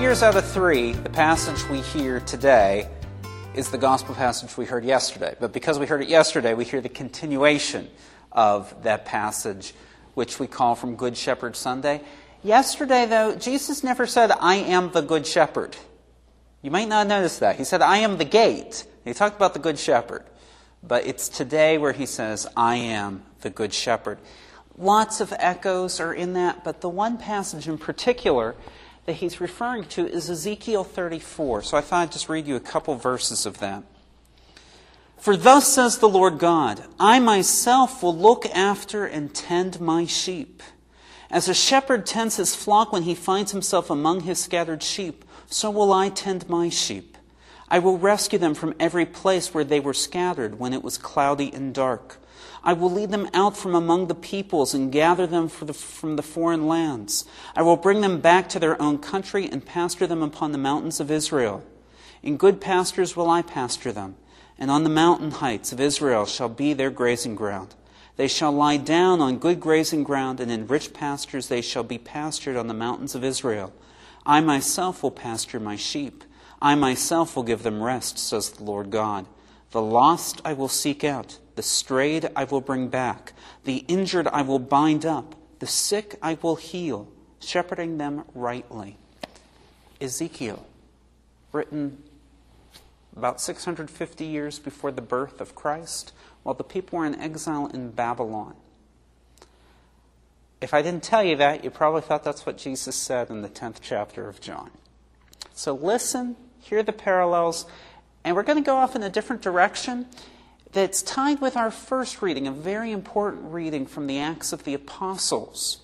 years out of three, the passage we hear today is the gospel passage we heard yesterday. But because we heard it yesterday, we hear the continuation of that passage, which we call from Good Shepherd Sunday. Yesterday, though, Jesus never said, I am the Good Shepherd. You might not notice that. He said, I am the gate. He talked about the Good Shepherd. But it's today where he says, I am the Good Shepherd. Lots of echoes are in that, but the one passage in particular that he's referring to is Ezekiel 34. So I thought I'd just read you a couple verses of that. For thus says the Lord God, I myself will look after and tend my sheep. As a shepherd tends his flock when he finds himself among his scattered sheep, so will I tend my sheep. I will rescue them from every place where they were scattered when it was cloudy and dark. I will lead them out from among the peoples and gather them the, from the foreign lands. I will bring them back to their own country and pasture them upon the mountains of Israel. In good pastures will I pasture them, and on the mountain heights of Israel shall be their grazing ground. They shall lie down on good grazing ground, and in rich pastures they shall be pastured on the mountains of Israel. I myself will pasture my sheep. I myself will give them rest, says the Lord God. The lost I will seek out the strayed I will bring back. The injured I will bind up. The sick I will heal, shepherding them rightly. Ezekiel, written about 650 years before the birth of Christ, while the people were in exile in Babylon. If I didn't tell you that, you probably thought that's what Jesus said in the 10th chapter of John. So listen, hear the parallels, and we're going to go off in a different direction that's tied with our first reading, a very important reading from the Acts of the Apostles.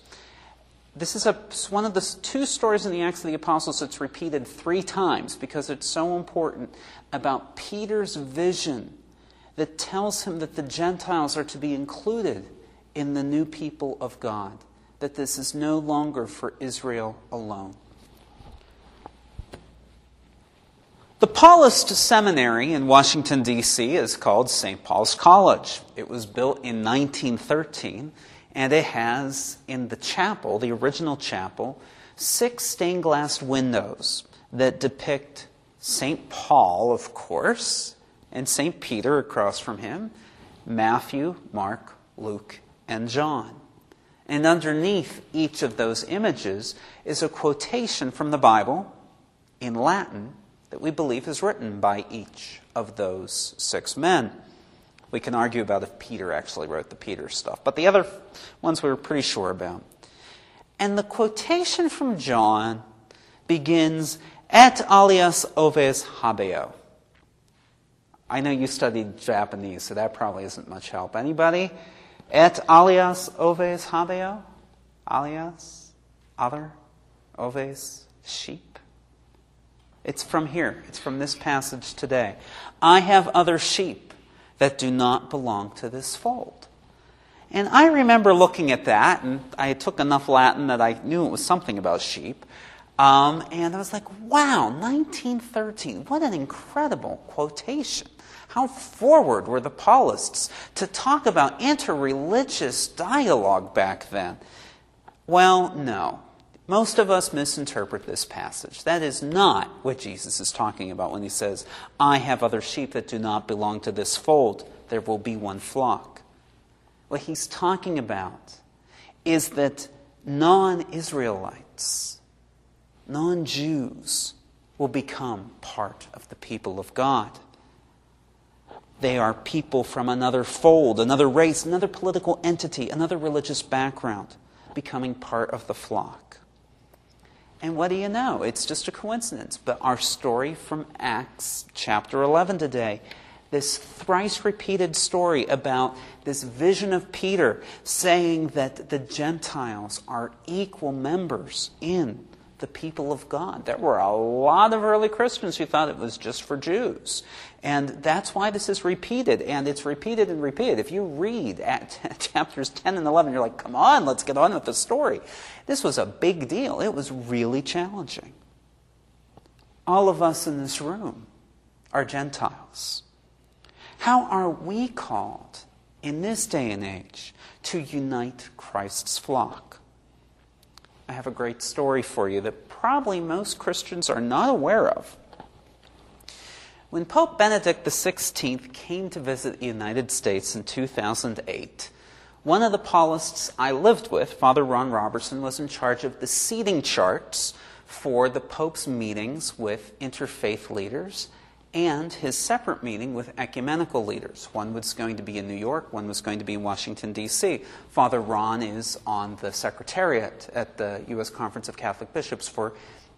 This is a, one of the two stories in the Acts of the Apostles that's repeated three times because it's so important about Peter's vision that tells him that the Gentiles are to be included in the new people of God, that this is no longer for Israel alone. The Paulist Seminary in Washington, D.C. is called St. Paul's College. It was built in 1913, and it has in the chapel, the original chapel, six stained glass windows that depict St. Paul, of course, and St. Peter across from him, Matthew, Mark, Luke, and John. And underneath each of those images is a quotation from the Bible in Latin that we believe is written by each of those six men. We can argue about if Peter actually wrote the Peter stuff, but the other ones we were pretty sure about. And the quotation from John begins, Et alias oves habeo. I know you studied Japanese, so that probably isn't much help. Anybody? Et alias oves habeo? Alias? Other? Oves? Sheep? It's from here, it's from this passage today. I have other sheep that do not belong to this fold. And I remember looking at that, and I took enough Latin that I knew it was something about sheep. Um, and I was like, wow, 1913, what an incredible quotation. How forward were the Paulists to talk about interreligious dialogue back then? Well, no. Most of us misinterpret this passage. That is not what Jesus is talking about when he says, I have other sheep that do not belong to this fold. There will be one flock. What he's talking about is that non Israelites, non Jews, will become part of the people of God. They are people from another fold, another race, another political entity, another religious background, becoming part of the flock. And what do you know? It's just a coincidence. But our story from Acts chapter 11 today, this thrice repeated story about this vision of Peter saying that the Gentiles are equal members in the people of God. There were a lot of early Christians who thought it was just for Jews. And that's why this is repeated, and it's repeated and repeated. If you read at chapters 10 and 11, you're like, come on, let's get on with the story. This was a big deal. It was really challenging. All of us in this room are Gentiles. How are we called in this day and age to unite Christ's flock? I have a great story for you that probably most Christians are not aware of. When Pope Benedict XVI came to visit the United States in 2008, one of the Paulists I lived with, Father Ron Roberson, was in charge of the seating charts for the Pope's meetings with interfaith leaders and his separate meeting with ecumenical leaders. One was going to be in New York, one was going to be in Washington, D.C. Father Ron is on the secretariat at the U.S. Conference of Catholic Bishops for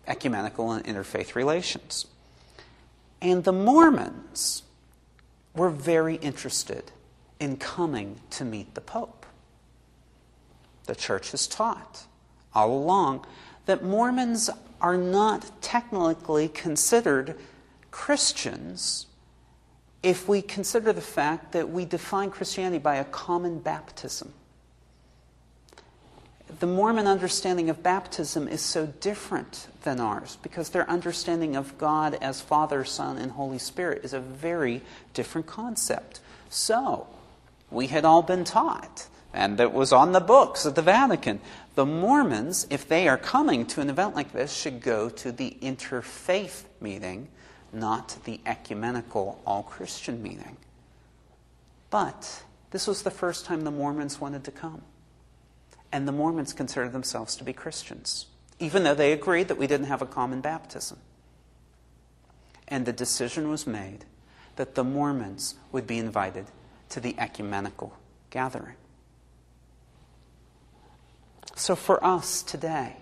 ecumenical and interfaith relations. And the Mormons were very interested in coming to meet the Pope. The church has taught all along that Mormons are not technically considered Christians if we consider the fact that we define Christianity by a common baptism. The Mormon understanding of baptism is so different than ours because their understanding of God as Father, Son, and Holy Spirit is a very different concept. So, we had all been taught, and it was on the books at the Vatican. The Mormons, if they are coming to an event like this, should go to the interfaith meeting, not the ecumenical all Christian meeting. But this was the first time the Mormons wanted to come. And the Mormons considered themselves to be Christians, even though they agreed that we didn't have a common baptism. And the decision was made that the Mormons would be invited to the ecumenical gathering. So for us today,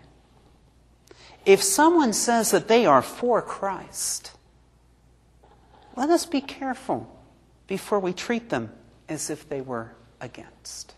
if someone says that they are for Christ, let us be careful before we treat them as if they were against.